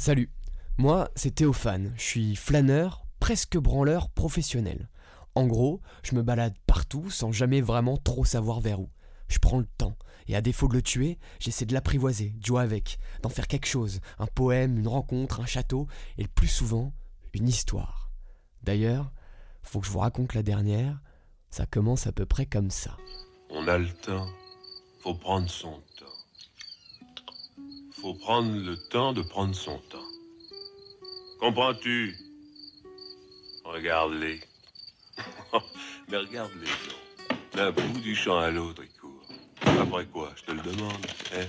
Salut, moi c'est Théophane, je suis flâneur, presque branleur professionnel. En gros, je me balade partout sans jamais vraiment trop savoir vers où. Je prends le temps, et à défaut de le tuer, j'essaie de l'apprivoiser, de jouer avec, d'en faire quelque chose, un poème, une rencontre, un château, et le plus souvent, une histoire. D'ailleurs, faut que je vous raconte la dernière, ça commence à peu près comme ça. On a le temps, faut prendre son temps. Faut prendre le temps de prendre son temps. Comprends-tu? Regarde-les. Mais regarde les autres. D'un bout du champ à l'autre, ils courent. Après quoi, je te le demande, hein?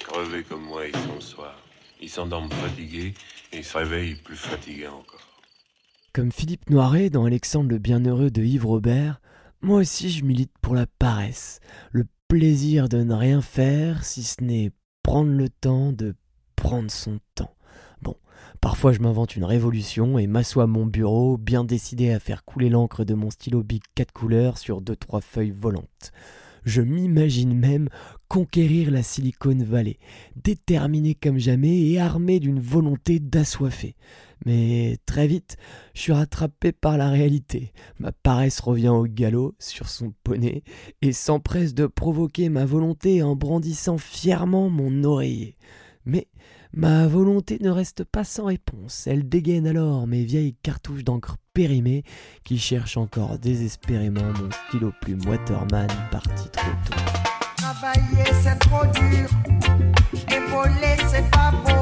Crevés comme moi, ils sont le soir. Ils s'endorment fatigués et ils se réveillent plus fatigués encore. Comme Philippe Noiret dans Alexandre le Bienheureux de Yves Robert, moi aussi je milite pour la paresse, le plaisir de ne rien faire si ce n'est prendre le temps de prendre son temps. Bon, parfois je m'invente une révolution et m'assois à mon bureau, bien décidé à faire couler l'encre de mon stylo Bic 4 couleurs sur deux trois feuilles volantes. Je m'imagine même conquérir la Silicon Valley, déterminé comme jamais et armé d'une volonté d'assoiffer. Mais très vite, je suis rattrapé par la réalité. Ma paresse revient au galop sur son poney et s'empresse de provoquer ma volonté en brandissant fièrement mon oreiller. Mais ma volonté ne reste pas sans réponse. Elle dégaine alors mes vieilles cartouches d'encre périmées qui cherchent encore désespérément mon stylo plume Waterman parti trop tôt. Travailler c'est trop dur, épauler c'est pas beau.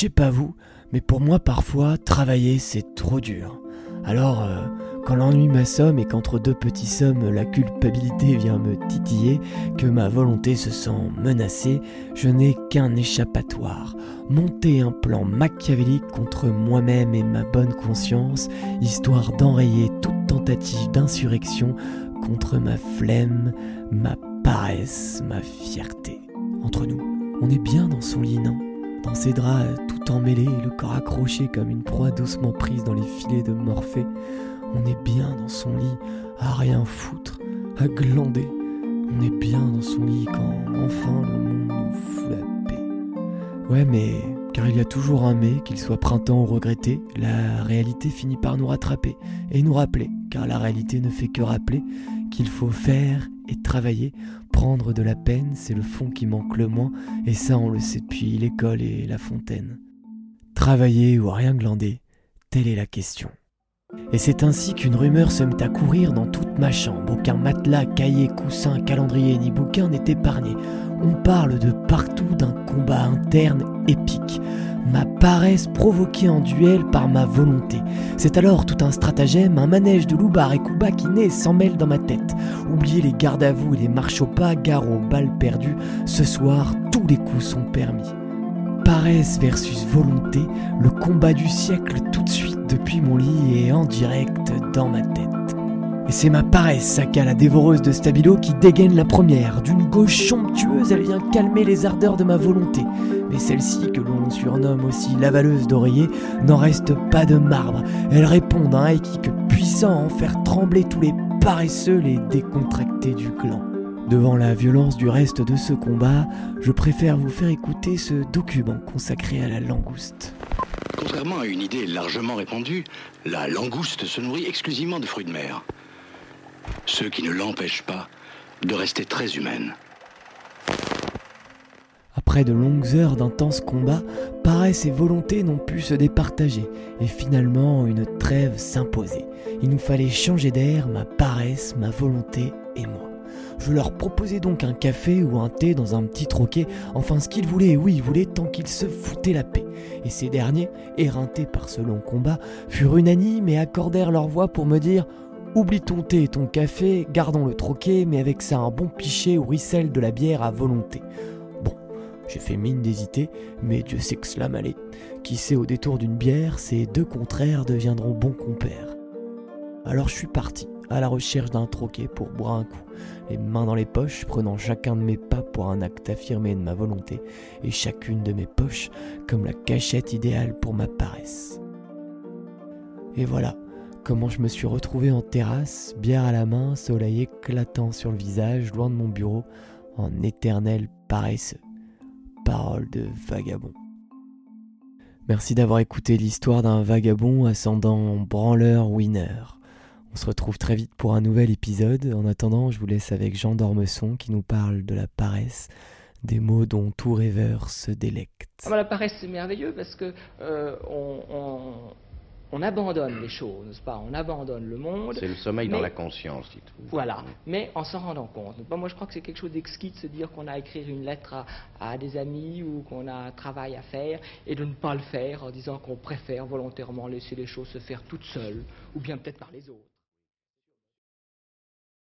Je sais pas vous, mais pour moi parfois, travailler c'est trop dur. Alors, euh, quand l'ennui m'assomme et qu'entre deux petits sommes la culpabilité vient me titiller, que ma volonté se sent menacée, je n'ai qu'un échappatoire. Monter un plan machiavélique contre moi-même et ma bonne conscience, histoire d'enrayer toute tentative d'insurrection contre ma flemme, ma paresse, ma fierté. Entre nous, on est bien dans son lit, non? Dans ses draps tout emmêlés, le corps accroché comme une proie doucement prise dans les filets de Morphée. On est bien dans son lit, à rien foutre, à glander. On est bien dans son lit quand enfin le monde nous fout la paix. Ouais, mais car il y a toujours un mais, qu'il soit printemps ou regretté, la réalité finit par nous rattraper et nous rappeler, car la réalité ne fait que rappeler qu'il faut faire et travailler, prendre de la peine, c'est le fond qui manque le moins, et ça on le sait depuis l'école et la fontaine. Travailler ou rien glander, telle est la question. Et c'est ainsi qu'une rumeur se mit à courir dans toute ma chambre. Aucun matelas, cahier, coussin, calendrier ni bouquin n'est épargné. On parle de partout d'un combat interne épique. Ma paresse provoquée en duel par ma volonté. C'est alors tout un stratagème, un manège de loubar et couba qui naît s'en mêle dans ma tête. Oubliez les gardes à vous et les marches au pas, gare balles perdues. Ce soir, tous les coups sont permis. Paresse versus volonté, le combat du siècle tout de suite depuis mon lit et en direct dans ma tête. Et c'est ma paresse, Saka, la dévoreuse de Stabilo, qui dégaine la première. D'une gauche somptueuse, elle vient calmer les ardeurs de ma volonté. Mais celle-ci, que l'on surnomme aussi l'avaleuse d'oreiller, n'en reste pas de marbre. Elle répond d'un haïkique puissant à en faire trembler tous les paresseux, les décontractés du clan. Devant la violence du reste de ce combat, je préfère vous faire écouter ce document consacré à la langouste. Contrairement à une idée largement répandue, la langouste se nourrit exclusivement de fruits de mer. Ce qui ne l'empêche pas de rester très humaine. Après de longues heures d'intenses combats, paresse et volonté n'ont pu se départager, et finalement une trêve s'imposait. Il nous fallait changer d'air, ma paresse, ma volonté et moi. Je leur proposais donc un café ou un thé dans un petit troquet, enfin ce qu'ils voulaient, oui, ils voulaient tant qu'ils se foutaient la paix. Et ces derniers, éreintés par ce long combat, furent unanimes et accordèrent leur voix pour me dire Oublie ton thé et ton café, gardons le troquet, mais avec ça un bon pichet ou ruisselle de la bière à volonté. Bon, j'ai fait mine d'hésiter, mais Dieu sait que cela m'allait. Qui sait, au détour d'une bière, ces deux contraires deviendront bons compères. Alors je suis parti, à la recherche d'un troquet pour boire un coup, les mains dans les poches, prenant chacun de mes pas pour un acte affirmé de ma volonté, et chacune de mes poches comme la cachette idéale pour ma paresse. Et voilà comment je me suis retrouvé en terrasse, bière à la main, soleil éclatant sur le visage, loin de mon bureau, en éternel paresseux. Parole de vagabond. Merci d'avoir écouté l'histoire d'un vagabond ascendant branleur winner. On se retrouve très vite pour un nouvel épisode. En attendant, je vous laisse avec Jean d'Ormesson qui nous parle de la paresse, des mots dont tout rêveur se délecte. Ah bah, la paresse, c'est merveilleux parce que euh, on, on, on abandonne les choses, n'est-ce pas On abandonne le monde. C'est le sommeil dans la conscience, si tu Voilà, mais en s'en rendant compte. Moi, je crois que c'est quelque chose d'exquis de se dire qu'on a à écrire une lettre à, à des amis ou qu'on a un travail à faire et de ne pas le faire en disant qu'on préfère volontairement laisser les choses se faire toutes seules ou bien peut-être par les autres.